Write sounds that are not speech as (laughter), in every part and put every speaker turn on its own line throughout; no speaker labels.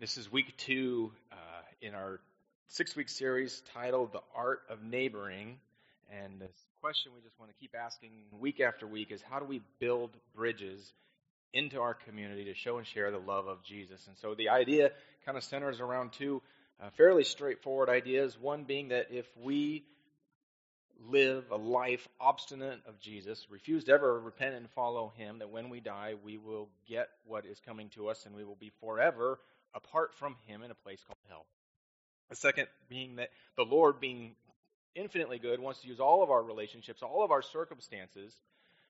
This is week two uh, in our six week series titled The Art of Neighboring. And the question we just want to keep asking week after week is how do we build bridges into our community to show and share the love of Jesus? And so the idea kind of centers around two uh, fairly straightforward ideas. One being that if we live a life obstinate of Jesus, refuse to ever repent and follow him, that when we die, we will get what is coming to us and we will be forever apart from him in a place called hell. The second being that the Lord, being infinitely good, wants to use all of our relationships, all of our circumstances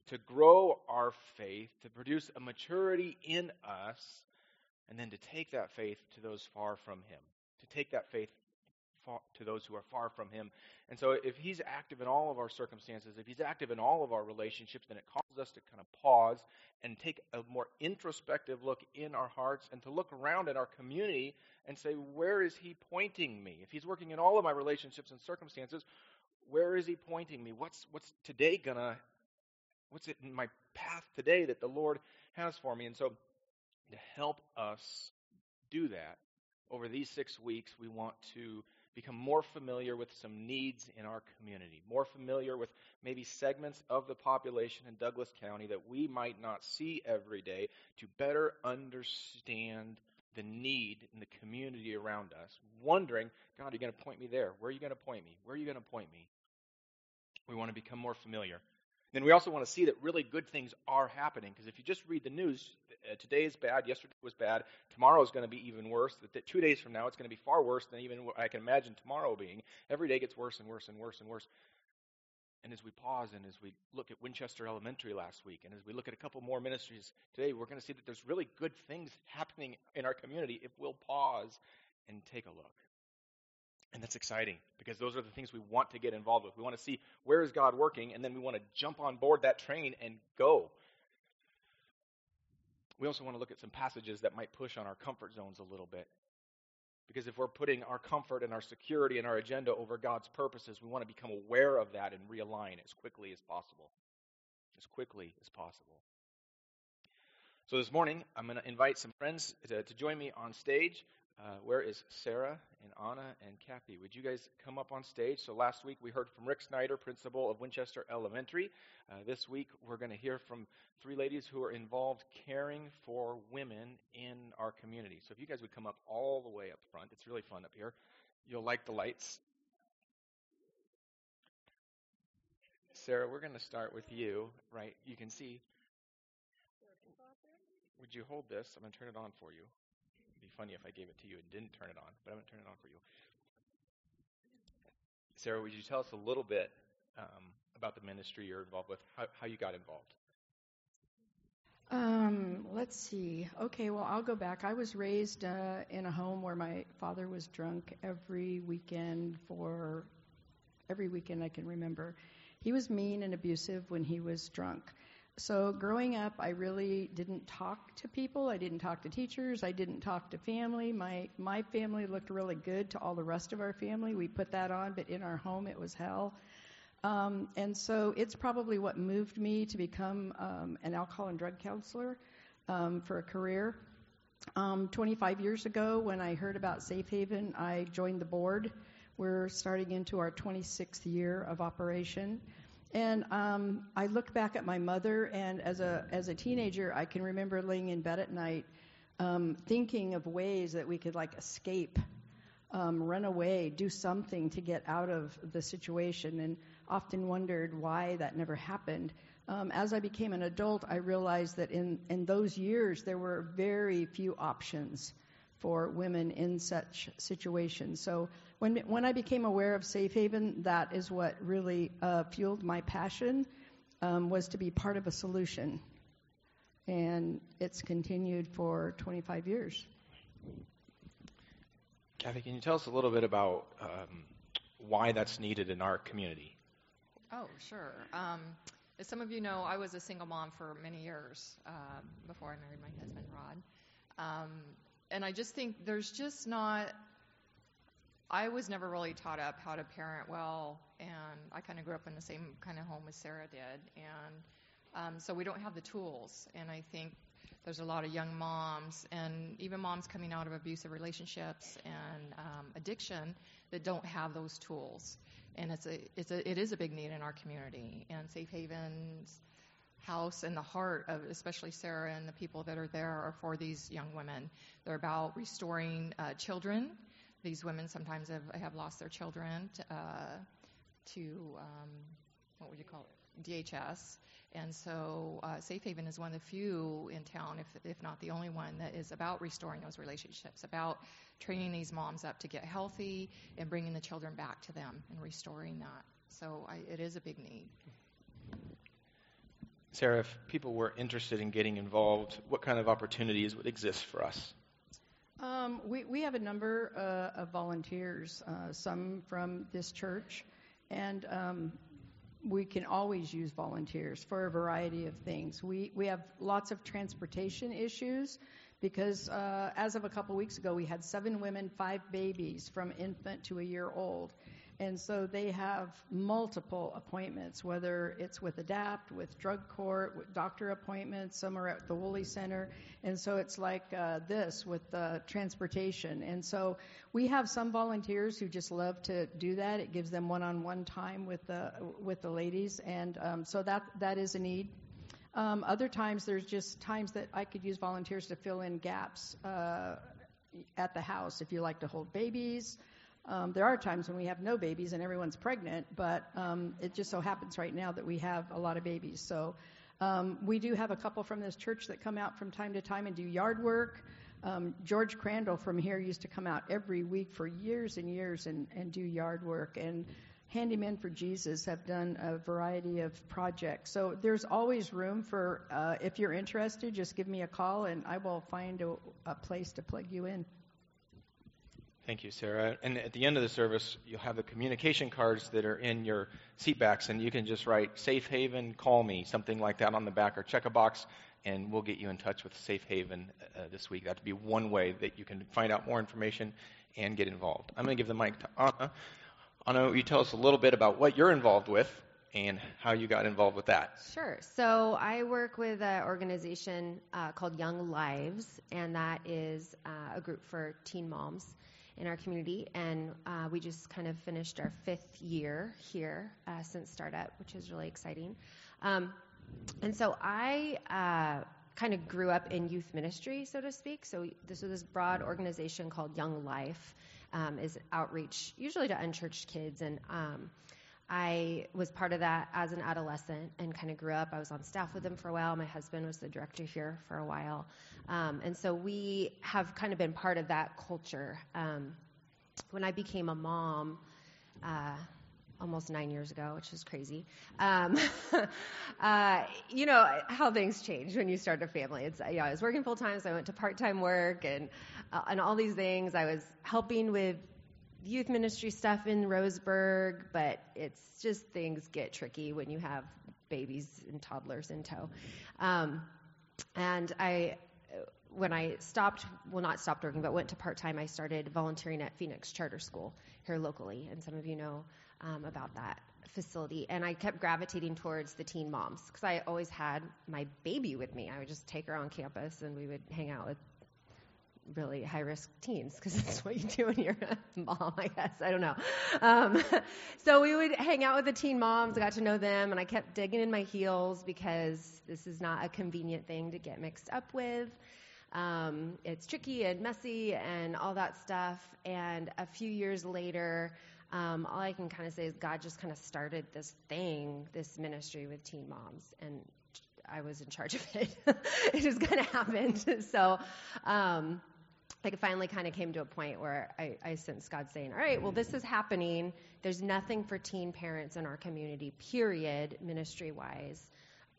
to grow our faith, to produce a maturity in us, and then to take that faith to those far from him, to take that faith far, to those who are far from him. And so if he's active in all of our circumstances, if he's active in all of our relationships, then it us to kind of pause and take a more introspective look in our hearts and to look around at our community and say, where is he pointing me? If he's working in all of my relationships and circumstances, where is he pointing me? What's what's today gonna what's it in my path today that the Lord has for me? And so to help us do that over these six weeks, we want to become more familiar with some needs in our community, more familiar with maybe segments of the population in Douglas County that we might not see every day to better understand the need in the community around us, wondering, God, are you going to point me there? Where are you going to point me? Where are you going to point me? We want to become more familiar. Then we also want to see that really good things are happening. Because if you just read the news, uh, today is bad, yesterday was bad, tomorrow is going to be even worse. That, two days from now, it's going to be far worse than even I can imagine tomorrow being. Every day gets worse and worse and worse and worse. And as we pause and as we look at Winchester Elementary last week, and as we look at a couple more ministries today, we're going to see that there's really good things happening in our community if we'll pause and take a look. And that's exciting because those are the things we want to get involved with. We want to see where is God working, and then we want to jump on board that train and go. We also want to look at some passages that might push on our comfort zones a little bit. Because if we're putting our comfort and our security and our agenda over God's purposes, we want to become aware of that and realign as quickly as possible. As quickly as possible. So this morning, I'm going to invite some friends to, to join me on stage. Uh, where is Sarah and Anna and Kathy? Would you guys come up on stage? So last week we heard from Rick Snyder, principal of Winchester Elementary. Uh, this week we're going to hear from three ladies who are involved caring for women in our community. So if you guys would come up all the way up front, it's really fun up here. You'll like the lights. Sarah, we're going to start with you, right? You can see. Would you hold this? I'm going to turn it on for you. Be funny if I gave it to you and didn't turn it on, but I'm going to turn it on for you. Sarah, would you tell us a little bit um, about the ministry you're involved with, how, how you got involved?
Um, let's see. Okay, well, I'll go back. I was raised uh, in a home where my father was drunk every weekend for every weekend I can remember. He was mean and abusive when he was drunk. So growing up, I really didn't talk to people. I didn't talk to teachers. I didn't talk to family. My my family looked really good to all the rest of our family. We put that on, but in our home, it was hell. Um, and so it's probably what moved me to become um, an alcohol and drug counselor um, for a career. Um, 25 years ago, when I heard about Safe Haven, I joined the board. We're starting into our 26th year of operation. And um, I look back at my mother, and as a as a teenager, I can remember laying in bed at night, um, thinking of ways that we could like escape, um, run away, do something to get out of the situation, and often wondered why that never happened. Um, as I became an adult, I realized that in in those years there were very few options for women in such situations. So when when I became aware of Safe Haven, that is what really uh, fueled my passion um, was to be part of a solution, and it's continued for 25 years.
Kathy, can you tell us a little bit about um, why that's needed in our community?
Oh, sure. Um, as some of you know, I was a single mom for many years uh, before I married my husband, Rod. Um, and I just think there's just not. I was never really taught up how to parent well, and I kind of grew up in the same kind of home as Sarah did, and um, so we don't have the tools. And I think there's a lot of young moms and even moms coming out of abusive relationships and um, addiction that don't have those tools. And it's a, it's a, it is a big need in our community. And Safe Haven's house and the heart of especially Sarah and the people that are there are for these young women. They're about restoring uh, children. These women sometimes have, have lost their children to, uh, to um, what would you call it? DHS. And so uh, Safe Haven is one of the few in town, if, if not the only one, that is about restoring those relationships, about training these moms up to get healthy and bringing the children back to them and restoring that. So I, it is a big need.
Sarah, if people were interested in getting involved, what kind of opportunities would exist for us?
Um, we, we have a number uh, of volunteers, uh, some from this church, and um, we can always use volunteers for a variety of things. We, we have lots of transportation issues because uh, as of a couple weeks ago, we had seven women, five babies from infant to a year old. And so they have multiple appointments, whether it's with ADAPT, with drug court, with doctor appointments, some are at the Woolley Center. And so it's like uh, this with transportation. And so we have some volunteers who just love to do that. It gives them one-on-one time with the, with the ladies. And um, so that, that is a need. Um, other times, there's just times that I could use volunteers to fill in gaps uh, at the house. If you like to hold babies, um, there are times when we have no babies and everyone's pregnant, but um, it just so happens right now that we have a lot of babies. So um, we do have a couple from this church that come out from time to time and do yard work. Um, George Crandall from here used to come out every week for years and years and, and do yard work. And Handymen for Jesus have done a variety of projects. So there's always room for, uh, if you're interested, just give me a call and I will find a, a place to plug you in.
Thank you, Sarah. And at the end of the service, you'll have the communication cards that are in your seat backs, and you can just write Safe Haven, call me, something like that on the back, or check a box, and we'll get you in touch with Safe Haven uh, this week. That'd be one way that you can find out more information and get involved. I'm going to give the mic to Anna. Anna, you tell us a little bit about what you're involved with and how you got involved with that.
Sure. So I work with an organization uh, called Young Lives, and that is uh, a group for teen moms in our community, and uh, we just kind of finished our fifth year here uh, since startup, which is really exciting. Um, and so I uh, kind of grew up in youth ministry, so to speak. So this was this broad organization called Young Life, um, is outreach usually to unchurched kids, and um, I was part of that as an adolescent and kind of grew up. I was on staff with them for a while. My husband was the director here for a while. Um, and so we have kind of been part of that culture. Um, when I became a mom, uh, almost nine years ago, which is crazy. Um, (laughs) uh, you know how things change when you start a family. It's know, I was working full time, so I went to part time work and uh, and all these things. I was helping with youth ministry stuff in Roseburg, but it's just things get tricky when you have babies and toddlers in tow. Um, and I, when I stopped, well, not stopped working, but went to part time, I started volunteering at Phoenix Charter School here locally, and some of you know um, about that facility. And I kept gravitating towards the teen moms because I always had my baby with me. I would just take her on campus, and we would hang out with really high risk teens because (laughs) that's what you do when you're a mom, I guess. I don't know. Um, (laughs) so we would hang out with the teen moms, got to know them, and I kept digging in my heels because this is not a convenient thing to get mixed up with. Um, it's tricky and messy and all that stuff. And a few years later, um, all I can kind of say is God just kind of started this thing, this ministry with teen moms, and I was in charge of it. (laughs) it just kind of happened. so, um, I finally kind of came to a point where I, I sensed God saying, All right, well, this is happening. There's nothing for teen parents in our community, period, ministry wise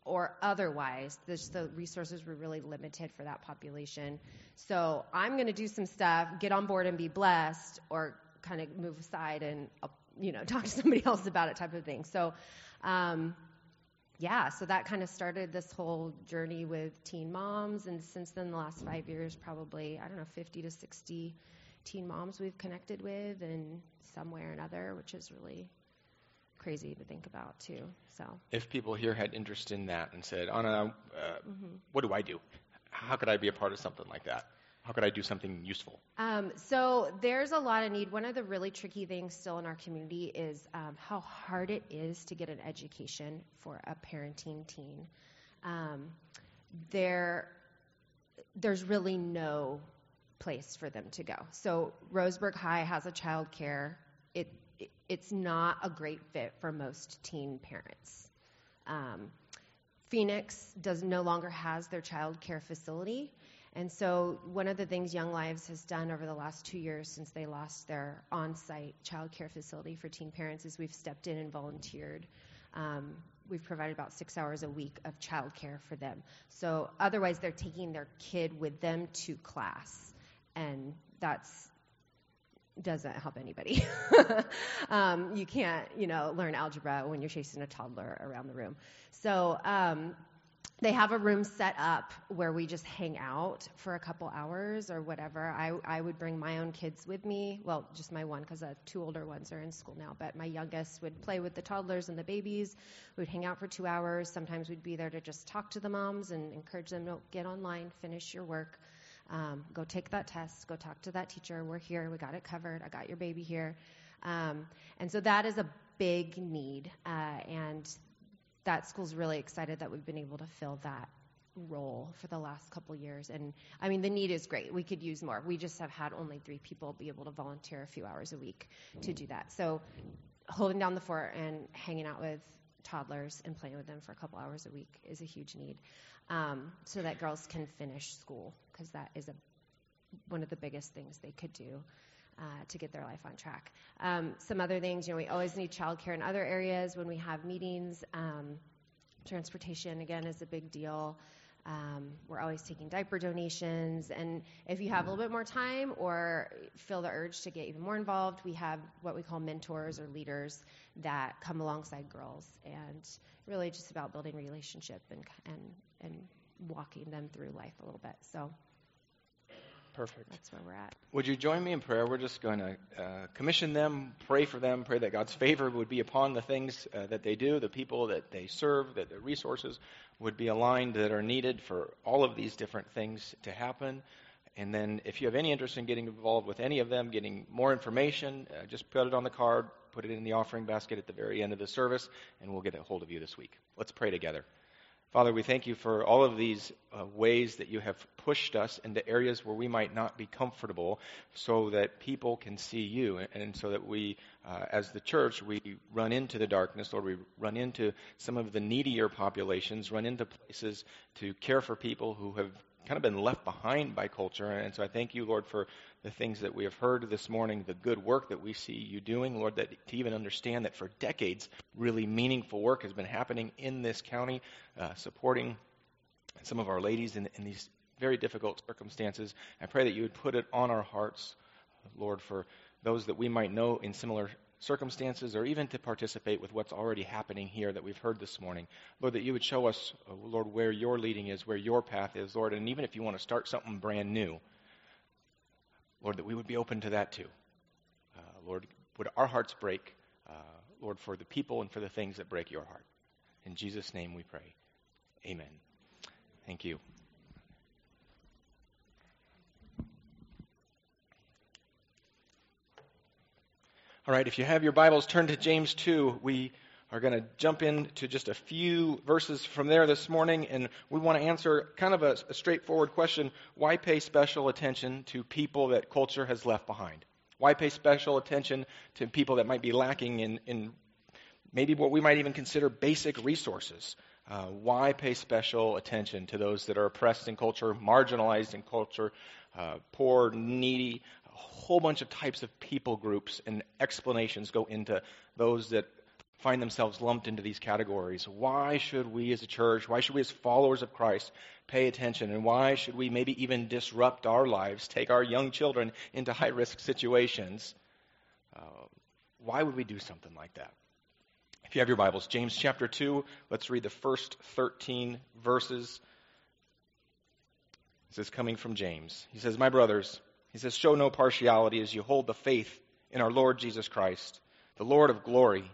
or otherwise. This, the resources were really limited for that population. So I'm going to do some stuff, get on board and be blessed, or kind of move aside and, you know, (laughs) talk to somebody else about it type of thing. So, um, yeah, so that kind of started this whole journey with teen moms. And since then, the last five years, probably, I don't know, 50 to 60 teen moms we've connected with in some way or another, which is really crazy to think about, too. So,
if people here had interest in that and said, Anna, uh, mm-hmm. what do I do? how could I be a part of something like that? How could I do something useful?
Um, so there's a lot of need. One of the really tricky things still in our community is um, how hard it is to get an education for a parenting teen. Um, there, there's really no place for them to go. So Roseburg High has a child care. It, it it's not a great fit for most teen parents. Um, Phoenix does no longer has their child care facility. And so, one of the things Young Lives has done over the last two years since they lost their on site child care facility for teen parents is we've stepped in and volunteered. Um, we've provided about six hours a week of childcare for them. So, otherwise, they're taking their kid with them to class. And that's doesn't help anybody. (laughs) um, you can't, you know, learn algebra when you're chasing a toddler around the room. So um, they have a room set up where we just hang out for a couple hours or whatever. I, I would bring my own kids with me. Well, just my one because the two older ones are in school now. But my youngest would play with the toddlers and the babies. We'd hang out for two hours. Sometimes we'd be there to just talk to the moms and encourage them to get online, finish your work. Um, go take that test. Go talk to that teacher. We're here. We got it covered. I got your baby here. Um, and so that is a big need. Uh, and that school's really excited that we've been able to fill that role for the last couple years. And I mean, the need is great. We could use more. We just have had only three people be able to volunteer a few hours a week to do that. So holding down the fort and hanging out with toddlers and playing with them for a couple hours a week is a huge need um, so that girls can finish school because that is a, one of the biggest things they could do uh, to get their life on track. Um, some other things, you know, we always need childcare in other areas when we have meetings. Um, transportation, again, is a big deal. Um, we're always taking diaper donations. And if you have a little bit more time or feel the urge to get even more involved, we have what we call mentors or leaders that come alongside girls and really just about building relationship and, and, and walking them through life a little bit. So
Perfect.
that's where we're at.
Would you join me in prayer? We're just going to uh, commission them, pray for them, pray that God's favor would be upon the things uh, that they do, the people that they serve, that the resources would be aligned that are needed for all of these different things to happen. And then, if you have any interest in getting involved with any of them, getting more information, uh, just put it on the card, put it in the offering basket at the very end of the service, and we'll get a hold of you this week. Let's pray together. Father, we thank you for all of these uh, ways that you have pushed us into areas where we might not be comfortable so that people can see you and, so that we, uh, as the church, we run into the darkness, Lord, we run into some of the needier populations, run into places to care for people who have kind of been left behind by culture. And so I thank you, Lord, for the things that we have heard this morning, the good work that we see you doing, Lord, that to even understand that for decades, really meaningful work has been happening in this county, uh, supporting some of our ladies in, in these very difficult circumstances. I pray that you would put it on our hearts, Lord, for those that we might know in similar circumstances or even to participate with what's already happening here that we've heard this morning. Lord, that you would show us, uh, Lord, where your leading is, where your path is, Lord, and even if you want to start something brand new, Lord, that we would be open to that too. Uh, Lord, would our hearts break, uh, Lord, for the people and for the things that break your heart. In Jesus' name we pray. Amen. Thank you. All right, if you have your Bibles, turn to James 2. We are going to jump into just a few verses from there this morning, and we want to answer kind of a, a, straightforward question why pay special attention to people that culture has left behind? Why pay special attention to people that might be lacking in, in maybe what we might even consider basic resources? Uh, why pay special attention to those that are oppressed in culture, marginalized in culture, uh, poor, needy, a whole bunch of types of people groups and explanations go into those that find themselves lumped into these categories. Why should we as a church, why should we as followers of Christ pay attention? And why should we maybe even disrupt our lives, take our young children into high risk situations? Uh, why would we do something like that? If you have your Bibles, James chapter 2, let's read the first 13 verses. This is coming from James. He says, My brothers, he says, show no partiality as you hold the faith in our Lord Jesus Christ, the Lord of glory.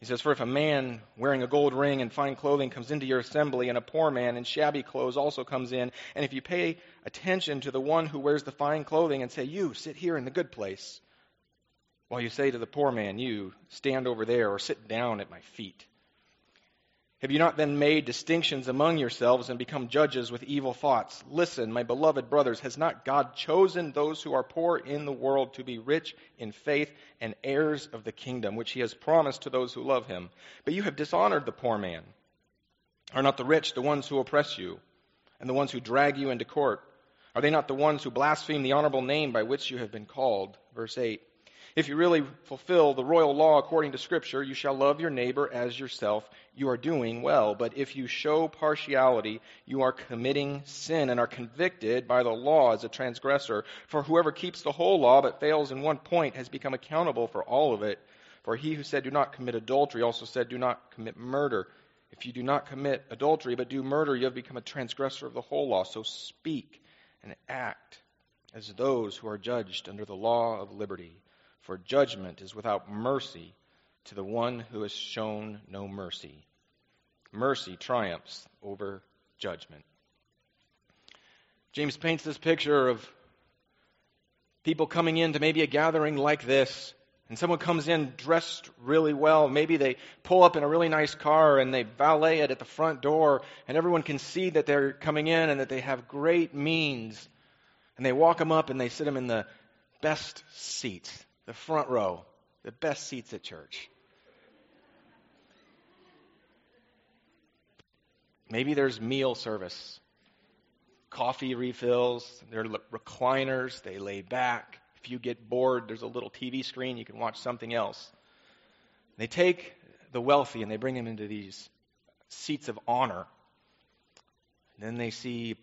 He says, For if a man wearing a gold ring and fine clothing comes into your assembly, and a poor man in shabby clothes also comes in, and if you pay attention to the one who wears the fine clothing and say, You sit here in the good place, while you say to the poor man, You stand over there or sit down at my feet. Have you not then made distinctions among yourselves and become judges with evil thoughts? Listen, my beloved brothers, has not God chosen those who are poor in the world to be rich in faith and heirs of the kingdom, which he has promised to those who love him? But you have dishonored the poor man. Are not the rich the ones who oppress you and the ones who drag you into court? Are they not the ones who blaspheme the honorable name by which you have been called? Verse 8. If you really fulfill the royal law according to Scripture, you shall love your neighbor as yourself. You are doing well. But if you show partiality, you are committing sin and are convicted by the law as a transgressor. For whoever keeps the whole law but fails in one point has become accountable for all of it. For he who said, Do not commit adultery, also said, Do not commit murder. If you do not commit adultery but do murder, you have become a transgressor of the whole law. So speak and act as those who are judged under the law of liberty for judgment is without mercy to the one who has shown no mercy. Mercy triumphs over judgment. James paints this picture of people coming into maybe a gathering like this, and someone comes in dressed really well. Maybe they pull up in a really nice car and they valet it at the front door, and everyone can see that they're coming in and that they have great means. And they walk them up and they sit them in the best seats the front row, the best seats at church. Maybe there's meal service, coffee refills, there are recliners, they lay back. If you get bored, there's a little TV screen, you can watch something else. They take the wealthy and they bring them into these seats of honor. And then they see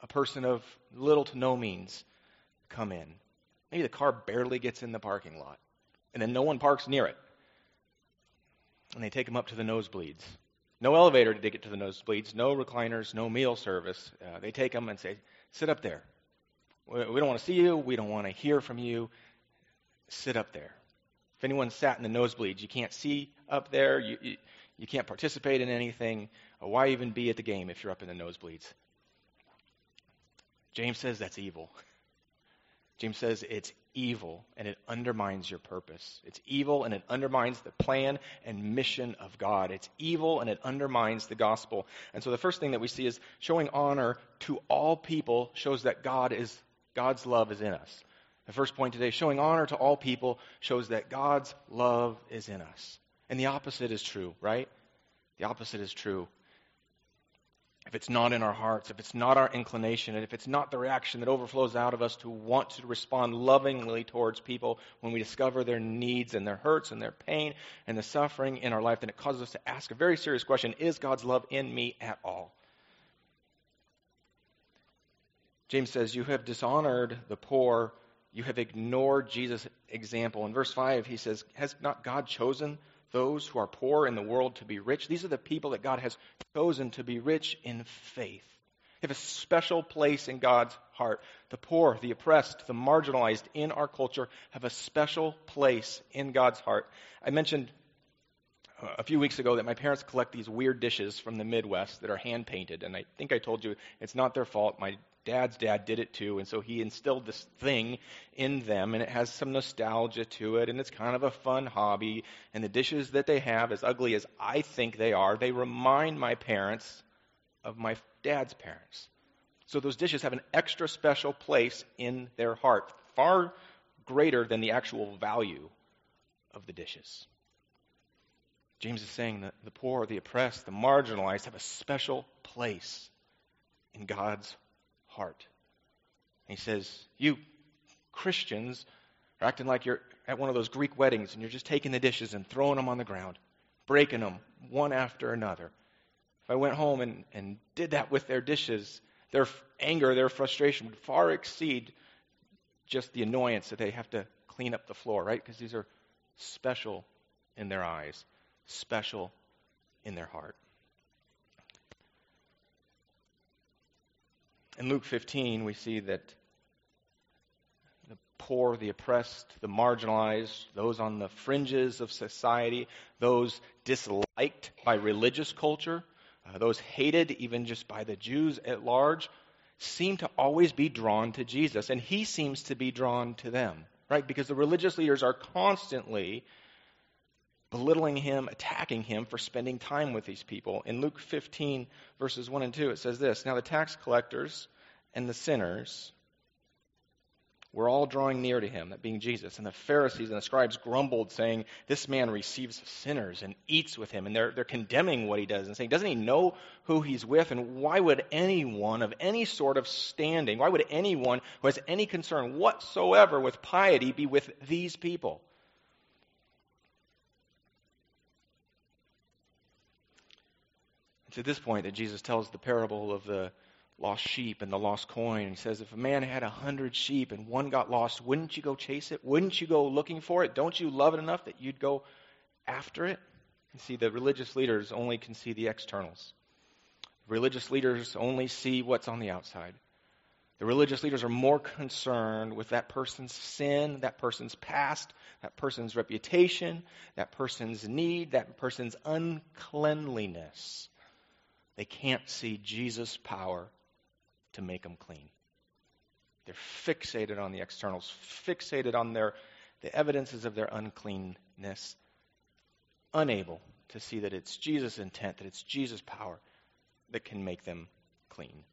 a person of little to no means come in. Maybe the car barely gets in the parking lot, and then no one parks near it. And they take them up to the nosebleeds. No elevator to get to the nosebleeds, no recliners, no meal service. Uh, they take them and say, Sit up there. We don't want to see you. We don't want to hear from you. Sit up there. If anyone sat in the nosebleeds, you can't see up there. You, you, you can't participate in anything. Why even be at the game if you're up in the nosebleeds? James says that's evil. (laughs) James says it's evil and it undermines your purpose. It's evil and it undermines the plan and mission of God. It's evil and it undermines the gospel. And so the first thing that we see is showing honor to all people shows that God is God's love is in us. The first point today, showing honor to all people shows that God's love is in us. And the opposite is true, right? The opposite is true if it's not in our hearts, if it's not our inclination, and if it's not the reaction that overflows out of us to want to respond lovingly towards people when we discover their needs and their hurts and their pain and the suffering in our life, then it causes us to ask a very serious question Is God's love in me at all? James says, You have dishonored the poor, you have ignored Jesus' example. In verse 5, he says, Has not God chosen those who are poor in the world to be rich. These are the people that God has chosen to be rich in faith. They have a special place in God's heart. The poor, the oppressed, the marginalized in our culture have a special place in God's heart. I mentioned uh, a few weeks ago that my parents collect these weird dishes from the Midwest that are hand painted, and I think I told you it's not their fault. My dad's dad did it too, and so he instilled this thing in them, and it has some nostalgia to it, and it's kind of a fun hobby. And the dishes that they have, as ugly as I think they are, they remind my parents of my dad's parents. So those dishes have an extra special place in their heart, far greater than the actual value of the dishes. James is saying that the poor, the oppressed, the marginalized have a special place in God's heart. And he says, You Christians are acting like you're at one of those Greek weddings and you're just taking the dishes and throwing them on the ground, breaking them one after another. If I went home and, and did that with their dishes, their anger, their frustration would far exceed just the annoyance that they have to clean up the floor, right? Because these are special in their eyes, special in their heart. In Luke 15, we see that the poor, the oppressed, the marginalized, those on the fringes of society, those disliked by religious culture, uh, those hated even just by the Jews at large, seem to always be drawn to Jesus. And he seems to be drawn to them, right? Because the religious leaders are constantly belittling him, attacking him for spending time with these people. In Luke 15, verses 1 and 2, it says this Now the tax collectors and the sinners were all drawing near to him, that being Jesus. And the Pharisees and the scribes grumbled, saying, This man receives sinners and eats with him. And they're, they're condemning what he does and saying, Doesn't he know who he's with? And why would anyone of any sort of standing, why would anyone who has any concern whatsoever with piety be with these people? It's at this point that Jesus tells the parable of the lost sheep and the lost coin. He says, if a man had a hundred sheep and one got lost, wouldn't you go chase it? Wouldn't you go looking for it? Don't you love it enough that you'd go after it? You see, the religious leaders only can see the externals. Religious leaders only see what's on the outside. The religious leaders are more concerned with that person's sin, that person's past, that person's reputation, that person's need, that person's uncleanliness. They can't see Jesus' power to make them clean. They're fixated on the externals, fixated on their the evidences of their uncleanness, unable to see that it's Jesus' intent, that it's Jesus' power that can make them clean.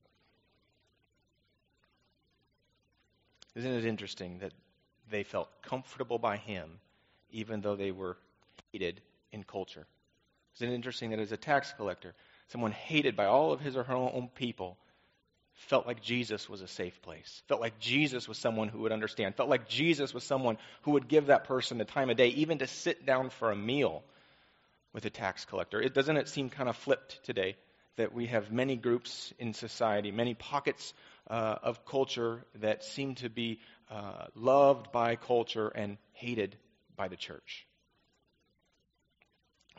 Isn't it interesting that they felt comfortable by him even though they were hated in culture? Isn't it interesting that as a tax collector, someone hated by all of his or her own people, felt like Jesus was a safe place, felt like Jesus was someone who would understand, felt like Jesus was someone who would give that person the time of day, even to sit down for a meal with a tax collector. It doesn't it seem kind of flipped today that we have many groups in society, many pockets uh, of culture that seem to be uh, loved by culture and hated by the church.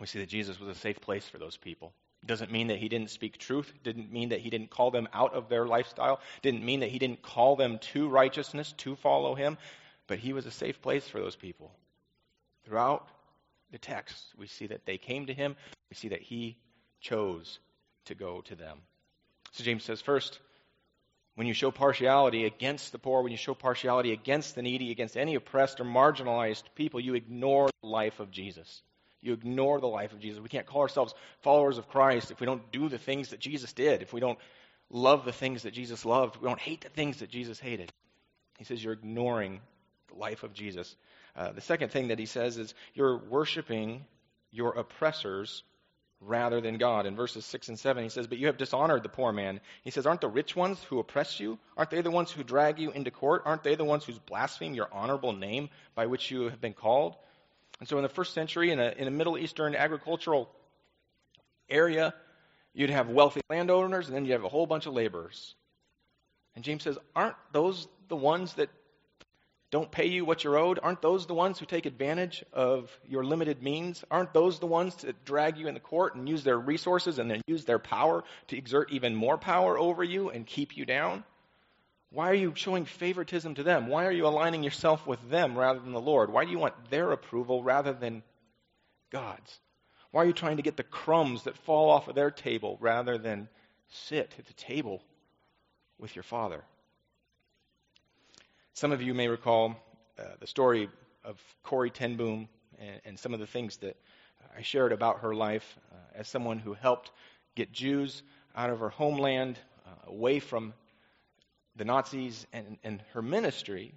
We see that Jesus was a safe place for those people. Doesn't mean that he didn't speak truth. Didn't mean that he didn't call them out of their lifestyle. Didn't mean that he didn't call them to righteousness, to follow him. But he was a safe place for those people. Throughout the text, we see that they came to him. We see that he chose to go to them. So James says, first, when you show partiality against the poor, when you show partiality against the needy, against any oppressed or marginalized people, you ignore the life of Jesus you ignore the life of Jesus. We can't call ourselves followers of Christ if we don't do the things that Jesus did, if we don't love the things that Jesus loved, we don't hate the things that Jesus hated. He says you're ignoring the life of Jesus. Uh, the second thing that he says is you're worshiping your oppressors rather than God. In verses 6 and 7, he says, But you have dishonored the poor man. He says, Aren't the rich ones who oppress you? Aren't they the ones who drag you into court? Aren't they the ones who blaspheme your honorable name by which you have been called? And so in the first century, in a, in a Middle Eastern agricultural area, you'd have wealthy landowners and then you'd have a whole bunch of laborers. And James says, Aren't those the ones that don't pay you what you're owed? Aren't those the ones who take advantage of your limited means? Aren't those the ones that drag you in the court and use their resources and then use their power to exert even more power over you and keep you down? Why are you showing favoritism to them? Why are you aligning yourself with them rather than the Lord? Why do you want their approval rather than God's? Why are you trying to get the crumbs that fall off of their table rather than sit at the table with your Father? Some of you may recall uh, the story of Corrie ten Boom and, and, some of the things that I shared about her life uh, as someone who helped get Jews out of her homeland, uh, away from the Nazis and, and her ministry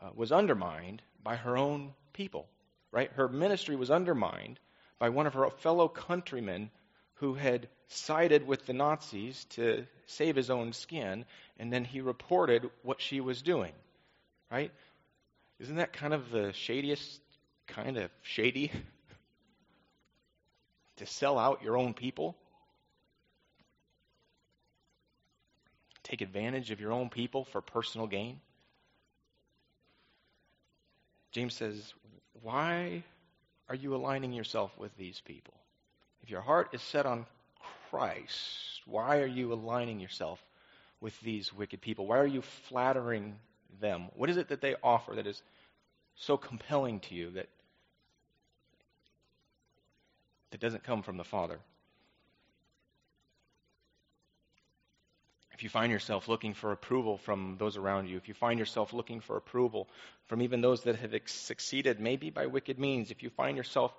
uh, was undermined by her own people, right? Her ministry was undermined by one of her fellow countrymen who had sided with the Nazis to save his own skin, and then he reported what she was doing, right? Isn't that kind of the shadiest kind of shady? (laughs) to sell out your own people? Take advantage of your own people for personal gain? James says, Why are you aligning yourself with these people? If your heart is set on Christ, why are you aligning yourself with these wicked people? Why are you flattering them? What is it that they offer that is so compelling to you that that doesn't come from the Father? If you find yourself looking for approval from those around you, if you find yourself looking for approval from even those that have succeeded, maybe by wicked means, if you find yourself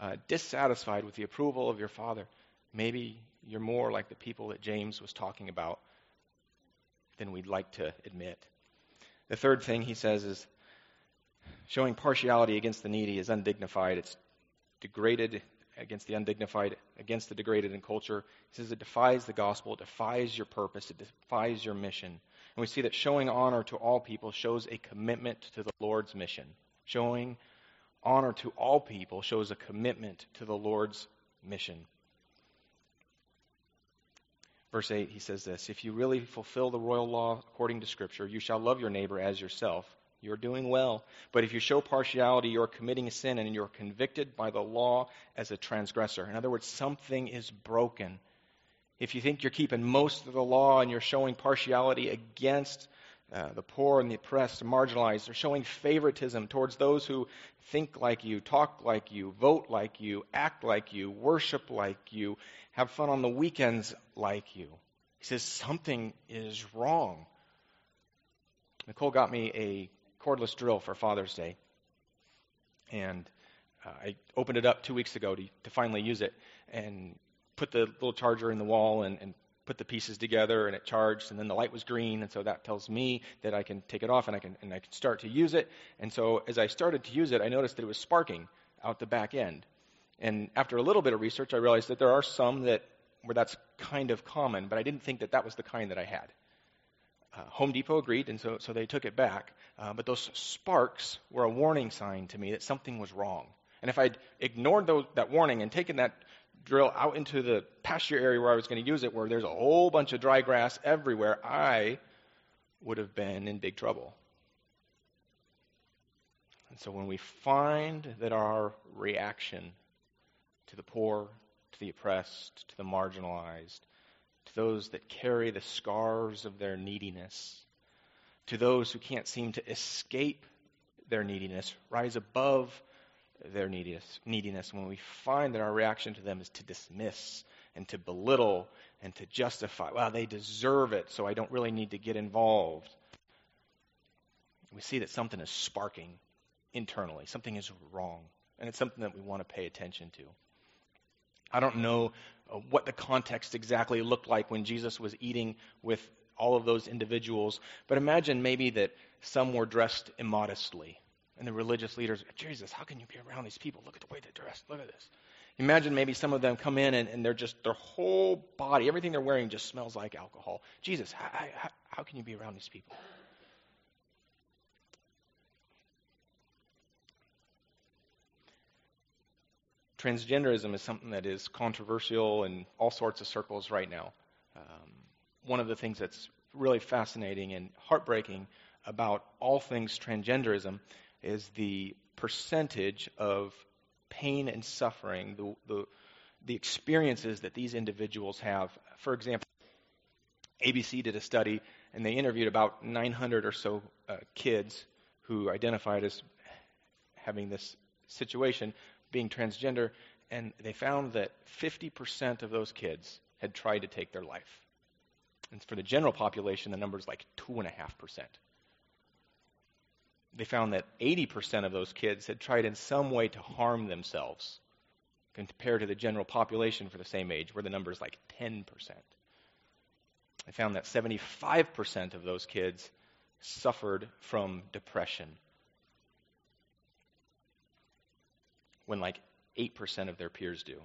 uh, dissatisfied with the approval of your Father, maybe you're more like the people that James was talking about than we'd like to admit. The third thing he says is showing partiality against the needy is undignified. It's degraded against the undignified, against the degraded in culture. He says it defies the gospel, it defies your purpose, it defies your mission. And we see that showing honor to all people shows a commitment to the Lord's mission. Showing honor to all people shows a commitment to the Lord's mission. Verse 8, he says this If you really fulfill the royal law according to Scripture, you shall love your neighbor as yourself. You're doing well. But if you show partiality, you're committing a sin and you're convicted by the law as a transgressor. In other words, something is broken. If you think you're keeping most of the law and you're showing partiality against uh, the poor and the oppressed and marginalized, or showing favoritism towards those who think like you, talk like you, vote like you, act like you, worship like you, have fun on the weekends like you. He says something is wrong. Nicole got me a cordless drill for Father's Day. And uh, I opened it up two weeks ago to, to finally use it and put the little charger in the wall and, and put the pieces together and it charged and then the light was green. And so that tells me that I can take it off and I can and I can start to use it. And so as I started to use it I noticed that it was sparking out the back end. And after a little bit of research I realized that there are some that where that's kind of common but I didn't think that that was the kind that I had uh, Home Depot agreed, and so, so they took it back. Uh, but those sparks were a warning sign to me that something was wrong. And if I'd ignored those, that warning and taken that drill out into the pasture area where I was going to use it, where there's a whole bunch of dry grass everywhere, I would have been in big trouble. And so when we find that our reaction to the poor, to the oppressed, to the marginalized, those that carry the scars of their neediness, to those who can't seem to escape their neediness, rise above their neediness, neediness when we find that our reaction to them is to dismiss and to belittle and to justify, well, they deserve it, so I don't really need to get involved. We see that something is sparking internally, something is wrong, and it's something that we want to pay attention to. I don't know what the context exactly looked like when Jesus was eating with all of those individuals, but imagine maybe that some were dressed immodestly. And the religious leaders, Jesus, how can you be around these people? Look at the way they're dressed. Look at this. Imagine maybe some of them come in and, and they're just, their whole body, everything they're wearing just smells like alcohol. Jesus, how, how, how can you be around these people? Transgenderism is something that is controversial in all sorts of circles right now. Um, one of the things that's really fascinating and heartbreaking about all things transgenderism is the percentage of pain and suffering, the, the, the experiences that these individuals have. For example, ABC did a study and they interviewed about 900 or so uh, kids who identified as having this situation being transgender, and they found that 50% of those kids had tried to take their life. And for the general population, the number is like 2.5%. They found that 80% of those kids had tried in some way to harm themselves compared to the general population for the same age, where the number is like 10%. They found that 75% of those kids suffered from depression when like 8% of their peers do.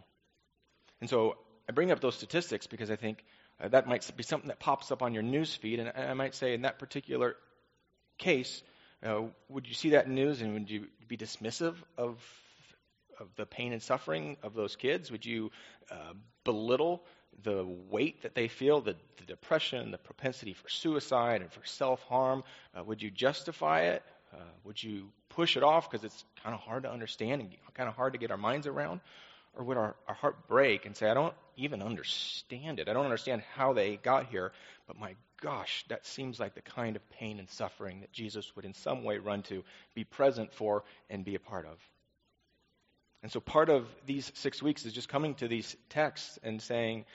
And so I bring up those statistics because I think uh, that might be something that pops up on your news feed. And I might say, in that particular case, uh, would you see that news and would you be dismissive of, of the pain and suffering of those kids? Would you uh, belittle the weight that they feel, the, the, depression, the propensity for suicide and for self harm? Uh, would you justify it? Uh, would you push it off because it's kind of hard to understand and kind of hard to get our minds around? Or would our, our heart break and say, I don't even understand it? I don't understand how they got here, but my gosh, that seems like the kind of pain and suffering that Jesus would in some way run to, be present for, and be a part of. And so part of these six weeks is just coming to these texts and saying,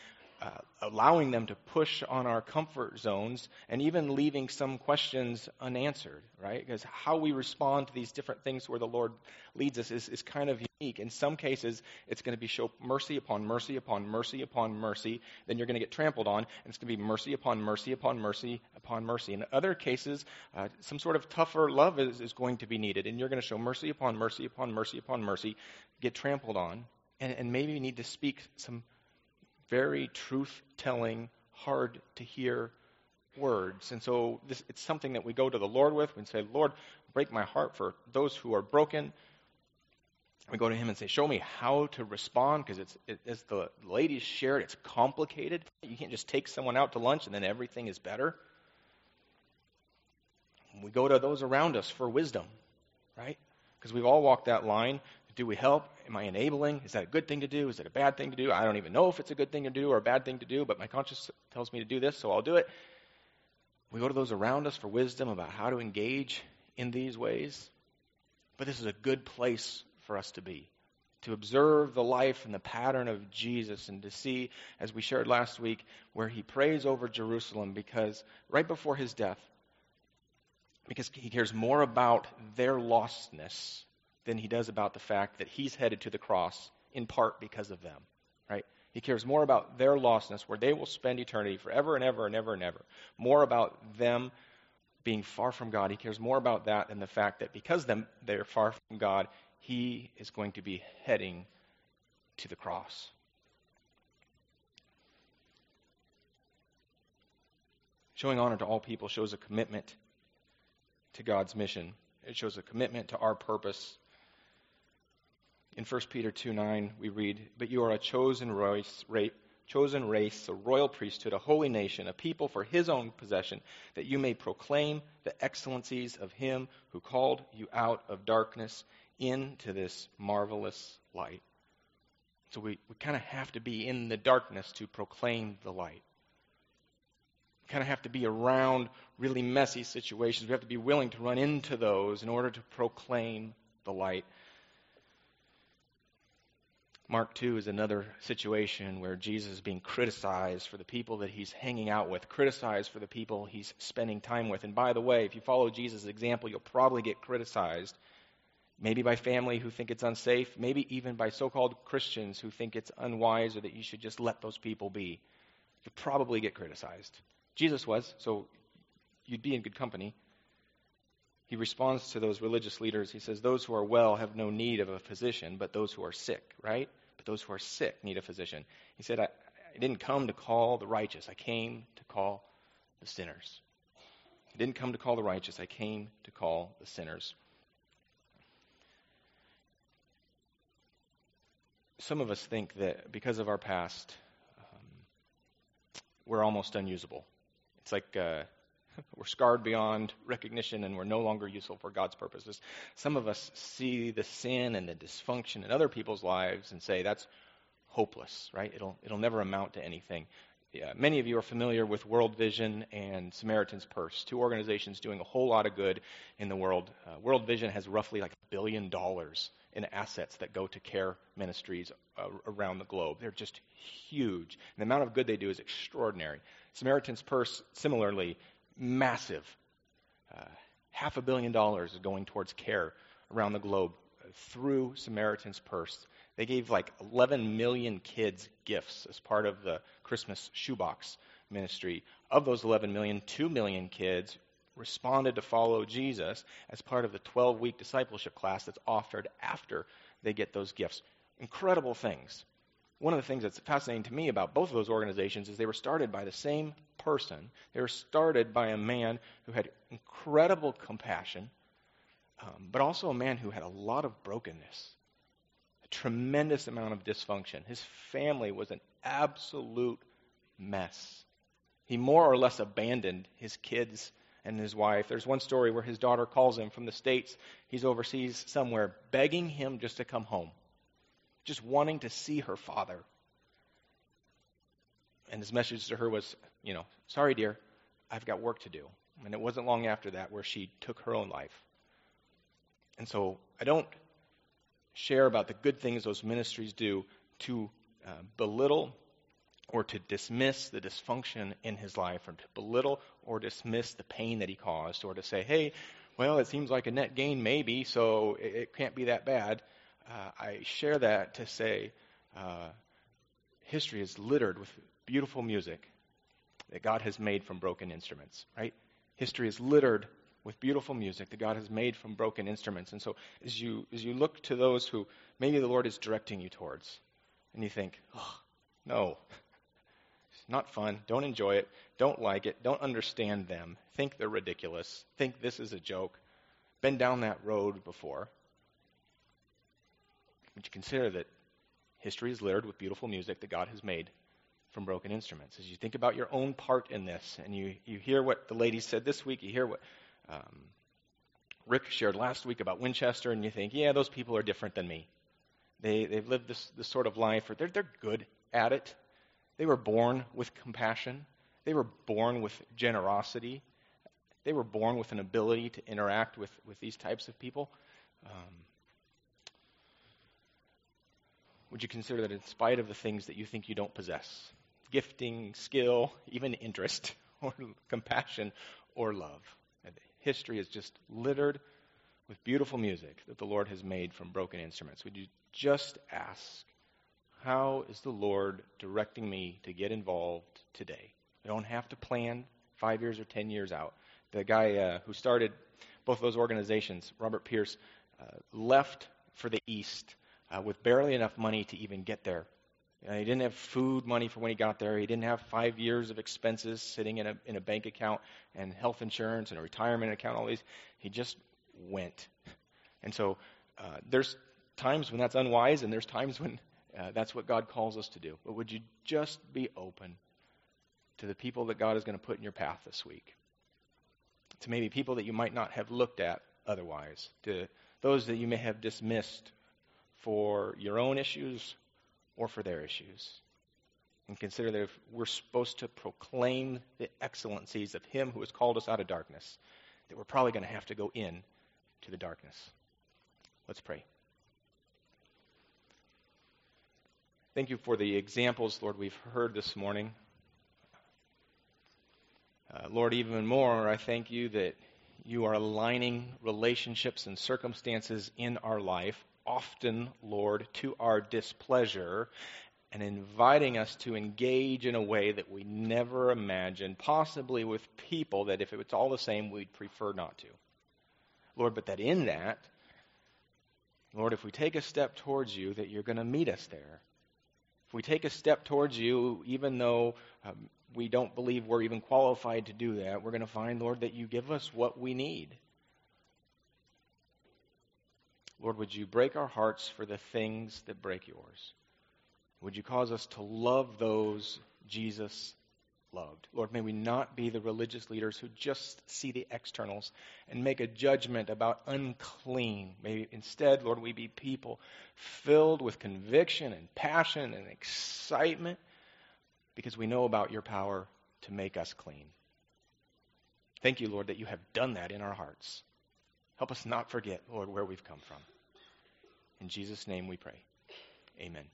uh, allowing them to push on our comfort zones and even leaving some questions unanswered, right? Because how we respond to these different things where the Lord leads us is, is kind of unique. In some cases, it's going to be show mercy upon mercy upon mercy upon mercy. Then you're going to get trampled on, and it's going to be mercy upon mercy upon mercy upon mercy. In other cases, uh, some sort of tougher love is, is going to be needed, and you're going to show mercy upon mercy upon mercy upon mercy, get trampled on, and, and maybe you need to speak some very truth telling, hard to hear words. And so this, it's something that we go to the Lord with and say, Lord, break my heart for those who are broken. We go to Him and say, Show me how to respond because it's, it, as the ladies shared, it's complicated. You can't just take someone out to lunch and then everything is better. We go to those around us for wisdom, right? Because we've all walked that line do we help? Am I enabling? Is that a good thing to do? Is it a bad thing to do? I don't even know if it's a good thing to do or a bad thing to do, but my conscience tells me to do this, so I'll do it. We go to those around us for wisdom about how to engage in these ways. But this is a good place for us to be. To observe the life and the pattern of Jesus and to see, as we shared last week, where he prays over Jerusalem because right before his death, because he cares more about their lostness than he does about the fact that he's headed to the cross in part because of them, right? He cares more about their lostness, where they will spend eternity forever and ever and ever and ever. More about them being far from God. He cares more about that than the fact that because them they're far from God, he is going to be heading to the cross. Showing honor to all people shows a commitment to God's mission. It shows a commitment to our purpose in 1 Peter 2 9, we read, But you are a chosen race, chosen race, a royal priesthood, a holy nation, a people for his own possession, that you may proclaim the excellencies of him who called you out of darkness into this marvelous light. So we, we kind of have to be in the darkness to proclaim the light. We kind of have to be around really messy situations. We have to be willing to run into those in order to proclaim the light. Mark 2 is another situation where Jesus is being criticized for the people that he's hanging out with, criticized for the people he's spending time with. And by the way, if you follow Jesus' example, you'll probably get criticized. Maybe by family who think it's unsafe, maybe even by so called Christians who think it's unwise or that you should just let those people be. You'll probably get criticized. Jesus was, so you'd be in good company. He responds to those religious leaders. He says, Those who are well have no need of a physician, but those who are sick, right? Those who are sick need a physician. He said, I, I didn't come to call the righteous, I came to call the sinners. I didn't come to call the righteous, I came to call the sinners. Some of us think that because of our past, um, we're almost unusable. It's like uh, (laughs) we're scarred beyond recognition and we're no longer useful for God's purposes. Some of us see the sin and the dysfunction in other people's lives and say that's hopeless, right? It'll, it'll never amount to anything. Yeah, many of you are familiar with World Vision and Samaritan's Purse, two organizations doing a whole lot of good in the world. Uh, World Vision has roughly like a billion dollars in assets that go to care ministries uh, around the globe. They're just huge. And the amount of good they do is extraordinary. Samaritan's Purse, similarly, massive. Uh, half a billion dollars is going towards care around the globe through Samaritan's Purse. They gave like 11 million kids gifts as part of the Christmas shoebox ministry. Of those 11 million, 2 million kids responded to follow Jesus as part of the 12 week discipleship class that's offered after they get those gifts. Incredible things one of the things that's fascinating to me about both of those organizations is they were started by the same person. They were started by a man who had incredible compassion, um, but also a man who had a lot of brokenness, a tremendous amount of dysfunction. His family was an absolute mess. He more or less abandoned his kids and his wife. There's one story where his daughter calls him from the States. He's overseas somewhere, begging him just to come home just wanting to see her father. And his message to her was, you know, sorry, dear, I've got work to do. And it wasn't long after that where she took her own life. And so I don't share about the good things those ministries do to uh, belittle or to dismiss the dysfunction in his life, or to belittle or dismiss the pain that he caused, or to say, hey, well, it seems like a net gain, maybe, so it, it can't be that bad. Uh, I share that to say uh, history is littered with beautiful music that God has made from broken instruments, right? History is littered with beautiful music that God has made from broken instruments. And so as you as you look to those who maybe the Lord is directing you towards, and you think, oh, no, (laughs) it's not fun. Don't enjoy it. Don't like it. Don't understand them. Think they're ridiculous. Think this is a joke. Been down that road before. Would you consider that history is littered with beautiful music that God has made from broken instruments? As you think about your own part in this, and you, you hear what the lady said this week, you hear what um, Rick shared last week about Winchester, and you think, yeah, those people are different than me. They, they've lived this, this sort of life, or they're, they're good at it. They were born with compassion. They were born with generosity. They were born with an ability to interact with, with these types of people. Um, would you consider that in spite of the things that you think you don't possess, gifting, skill, even interest, (laughs) or compassion, or love, that history is just littered with beautiful music that the Lord has made from broken instruments. Would you just ask, how is the Lord directing me to get involved today? I don't have to plan five years or ten years out. The guy uh, who started both those organizations, Robert Pierce, uh, left for the East uh, with barely enough money to even get there. You know, he didn't have food money for when he got there. He didn't have five years of expenses sitting in a, in a bank account and health insurance and a retirement account, all these. He just went. (laughs) And so uh, there's times when that's unwise, and there's times when uh, that's what God calls us to do. But would you just be open to the people that God is going to put in your path this week? To maybe people that you might not have looked at otherwise, to those that you may have dismissed for your own issues or for their issues. And consider that if we're supposed to proclaim the excellencies of Him who has called us out of darkness, that we're probably going to have to go in to the darkness. Let's pray. Thank you for the examples, Lord, we've heard this morning. Uh, Lord, even more, I thank you that you are aligning relationships and circumstances in our life, often, Lord, to our displeasure, and inviting us to engage in a way that we never imagined, possibly with people that if it was all the same, we'd prefer not to. Lord, but that in that, Lord, if we take a step towards you, that you're going to meet us there. If we take a step towards you, even though um, we don't believe we're even qualified to do that, we're going to find, Lord, that you give us what we need. Lord, would you break our hearts for the things that break yours? Would you cause us to love those Jesus loved. Lord, may we not be the religious leaders who just see the externals and make a judgment about unclean. May instead, Lord, we be people filled with conviction and passion and excitement because we know about your power to make us clean. Thank you, Lord, that you have done that in our hearts. Help us not forget, Lord, where we've come from. In Jesus' name we pray. Amen.